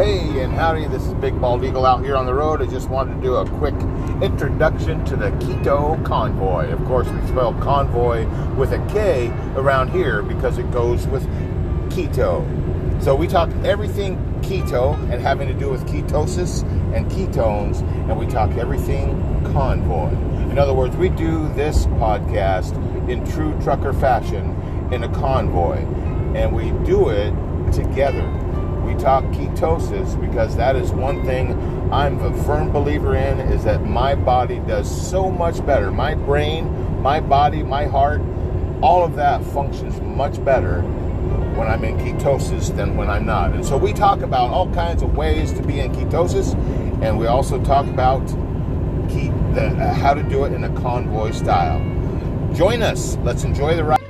Hey and howdy, this is Big Bald Eagle out here on the road. I just wanted to do a quick introduction to the Keto Konvoy. Of course, we spell convoy with a K around here because it goes with keto. So we talk everything keto and having to do with ketosis and ketones, and we talk everything convoy. In other words, we do this podcast in true trucker fashion in a convoy, and we do it together we talk ketosis because that is one thing I'm a firm believer in is that my body does so much better. My brain, my body, my heart, all of that functions much better when I'm in ketosis than when I'm not. And so we talk about all kinds of ways to be in ketosis, and we also talk about the, uh, how to do it in a convoy style. Join us. Let's enjoy the ride.